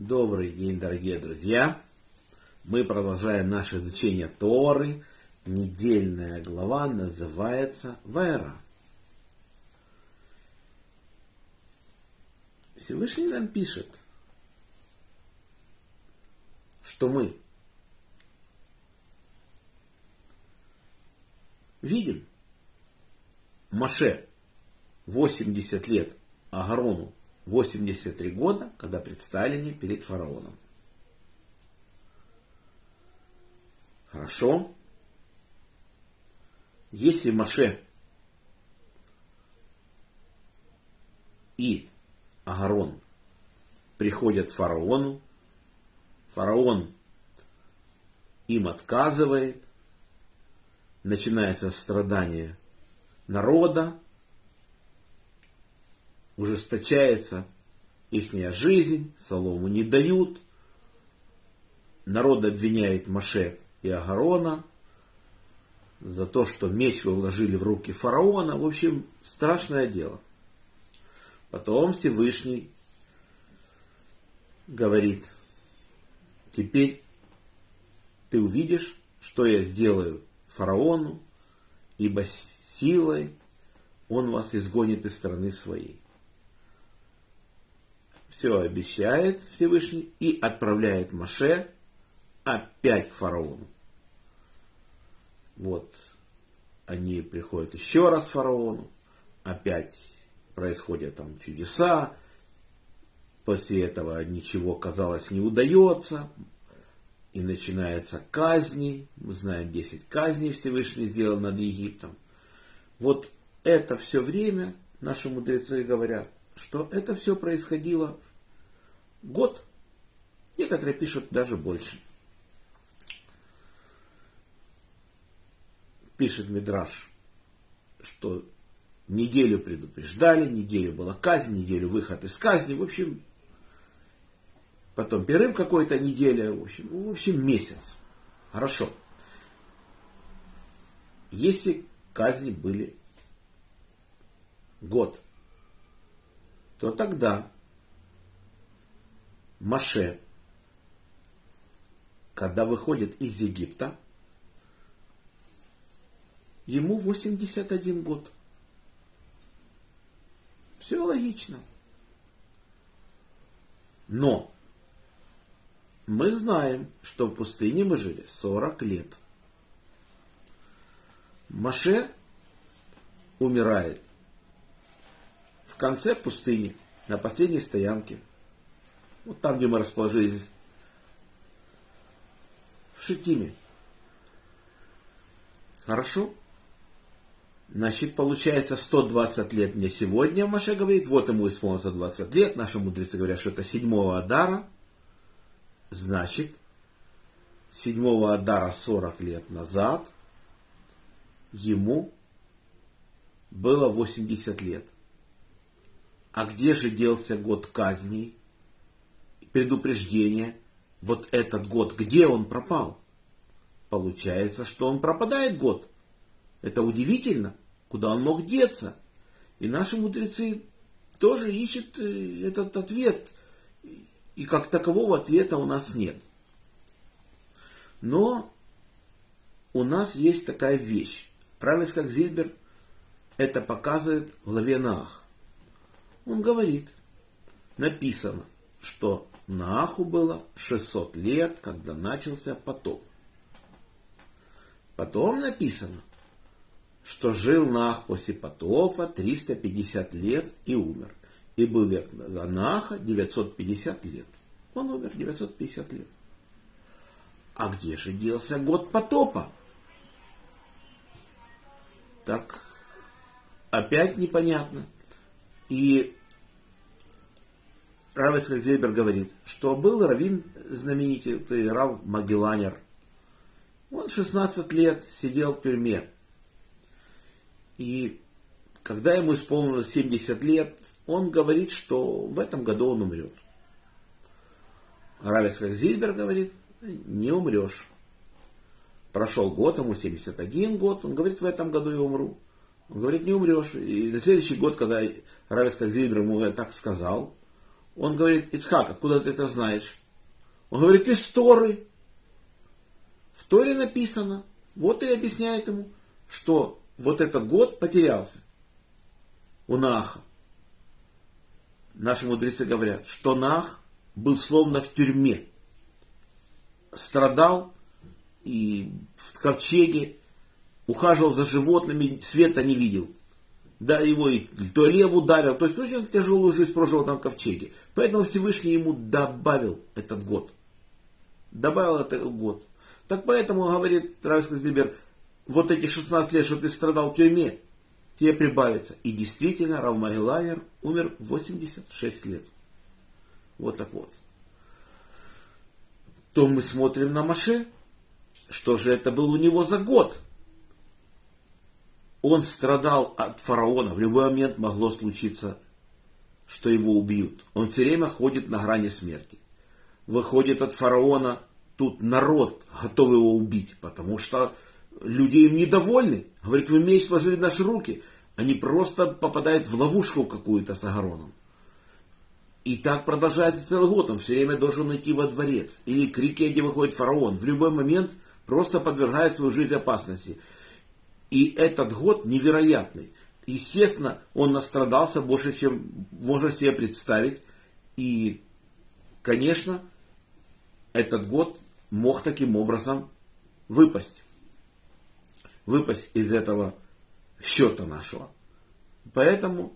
Добрый день, дорогие друзья! Мы продолжаем наше изучение Торы. Недельная глава называется Вайра. Всевышний нам пишет, что мы видим Маше 80 лет Агарону 83 года, когда предстали они перед фараоном. Хорошо. Если Маше и Агарон приходят к фараону, фараон им отказывает, начинается страдание народа, ужесточается их жизнь, Солому не дают, народ обвиняет Маше и Агарона за то, что меч вы вложили в руки фараона. В общем, страшное дело. Потом Всевышний говорит, теперь ты увидишь, что я сделаю фараону, ибо силой он вас изгонит из страны своей все обещает Всевышний и отправляет Маше опять к фараону. Вот они приходят еще раз к фараону, опять происходят там чудеса, после этого ничего, казалось, не удается, и начинается казни, мы знаем 10 казней Всевышний сделал над Египтом. Вот это все время наши мудрецы говорят, что это все происходило год. Некоторые пишут даже больше. Пишет Мидраш, что неделю предупреждали, неделю была казнь, неделю выход из казни. В общем, потом перерыв какой-то неделя, в общем, в общем месяц. Хорошо. Если казни были год, то тогда Маше, когда выходит из Египта, ему 81 год. Все логично. Но мы знаем, что в пустыне мы жили 40 лет. Маше умирает конце пустыни, на последней стоянке – вот там, где мы расположились, в Шитиме. Хорошо? Значит, получается 120 лет мне сегодня, Маша говорит, вот ему исполнилось 20 лет, наши мудрецы говорят, что это седьмого Адара, значит, седьмого Адара 40 лет назад ему было 80 лет. А где же делся год казней? предупреждение, вот этот год, где он пропал? Получается, что он пропадает год. Это удивительно, куда он мог деться. И наши мудрецы тоже ищут э, этот ответ. И как такового ответа у нас нет. Но у нас есть такая вещь. Равис как Зильбер это показывает в главе Нах. Он говорит, написано, что Нааху было 600 лет, когда начался потоп. Потом написано, что жил Нах после потопа 350 лет и умер. И был век Наха 950 лет. Он умер 950 лет. А где же делся год потопа? Так, опять непонятно. И Равицкак Зейбер говорит, что был раввин знаменитый Рав Магелланер. Он 16 лет сидел в тюрьме. И когда ему исполнилось 70 лет, он говорит, что в этом году он умрет. Равицкак Зильбер говорит, не умрешь. Прошел год, ему 71 год, он говорит, в этом году я умру. Он говорит, не умрешь. И на следующий год, когда Равицкак Зильбер ему так сказал, Он говорит, Ицхак, откуда ты это знаешь? Он говорит, из Торы. В Торе написано. Вот и объясняет ему, что вот этот год потерялся у Наха. Наши мудрецы говорят, что Нах был словно в тюрьме. Страдал и в ковчеге, ухаживал за животными, света не видел. Да, его и то лев ударил, то есть очень тяжелую жизнь прожил там в ковчеге. Поэтому Всевышний ему добавил этот год. Добавил этот год. Так поэтому, говорит Равис Зибер, вот эти 16 лет, что ты страдал в тюрьме, тебе прибавится. И действительно, Равмагелайер умер в 86 лет. Вот так вот. То мы смотрим на Маше. Что же это был у него за год? Он страдал от фараона. В любой момент могло случиться, что его убьют. Он все время ходит на грани смерти. Выходит от фараона, тут народ готов его убить, потому что люди им недовольны. Говорит, вы меч сложили наши руки. Они просто попадают в ловушку какую-то с Агароном. И так продолжается целый год. Он все время должен идти во дворец. Или к реке, где выходит фараон. В любой момент просто подвергает свою жизнь опасности. И этот год невероятный. Естественно, он настрадался больше, чем можно себе представить. И, конечно, этот год мог таким образом выпасть. Выпасть из этого счета нашего. Поэтому,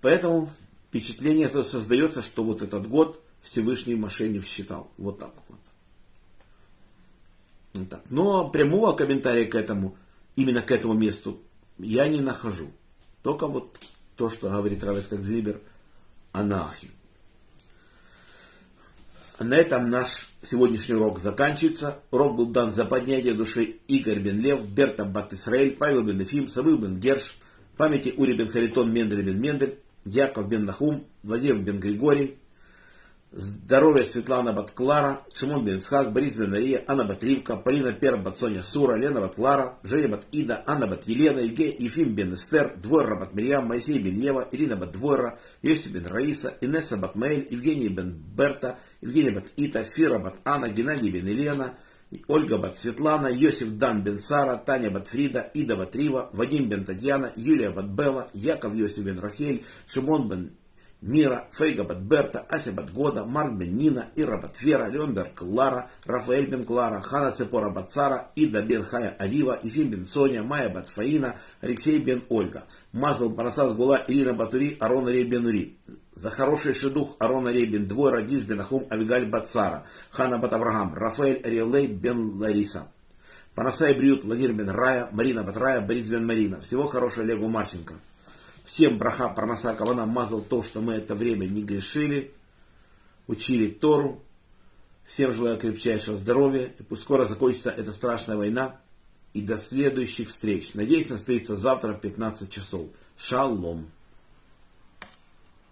поэтому впечатление создается, что вот этот год Всевышний мошенник считал. Вот так вот. Так. Но прямого комментария к этому, именно к этому месту, я не нахожу. Только вот то, что говорит Равес Зибер, анахи. На этом наш сегодняшний урок заканчивается. Урок был дан за поднятие души Игорь бен Лев, Берта Бат Исраэль, Павел бен Ефим, Савыл бен Герш, памяти Ури бен Харитон, Мендель бен Мендель, Яков бен Нахум, Владимир бен Григорий, Здоровье Светлана Батклара, Шимон бен Ицхак, Борис бен Мария, Анна Батривка, Полина Пер Бат Соня Сура, Лена Бат Клара, Женя Бат Ида, Анна Бат Елена, Евгений Ефим бен Эстер, Двойра Бат Мирьям, Моисей бен Ева, Ирина Бат Двойра, Йосиф бен Раиса, Инесса Бат Маэль, Евгений бен Берта, Евгения Бат Ита, Фира Бат Анна, Геннадий бен Елена, Ольга Бат Светлана, Йосиф Дан бен Сара, Таня Бат Фрида, Ида Бат Рива, Вадим бен Татьяна, Юлия Бат Белла, Яков Йосиф бен Рахель, Шимон бен Мира, Фейга Батберта, Ася Батгода, Марк Бен Нина, Ира Батфера, Леон Бен Клара, Рафаэль Бен Клара, Хана Цепора Бацара, Ида Бен Хая Авива, Ефим Бен Соня, Майя Батфаина, Алексей Бен Ольга, Мазл Парасас Гула, Ирина Батури, Арон Рей Бен Ури. За хороший шедух Арона Рей Бен Двойра, Гиз Бен Ахум, Авигаль Бацара, Хана Бат Авраам, Рафаэль Риэлей Бен Лариса. Панасай Бриют, Владимир Бен Рая, Марина Батрая, Борис Бен Марина. Всего хорошего Олегу Марченко. Всем браха Парнаса Кавана мазал то, что мы это время не грешили, учили Тору. Всем желаю крепчайшего здоровья. И пусть скоро закончится эта страшная война. И до следующих встреч. Надеюсь, состоится завтра в 15 часов. Шалом.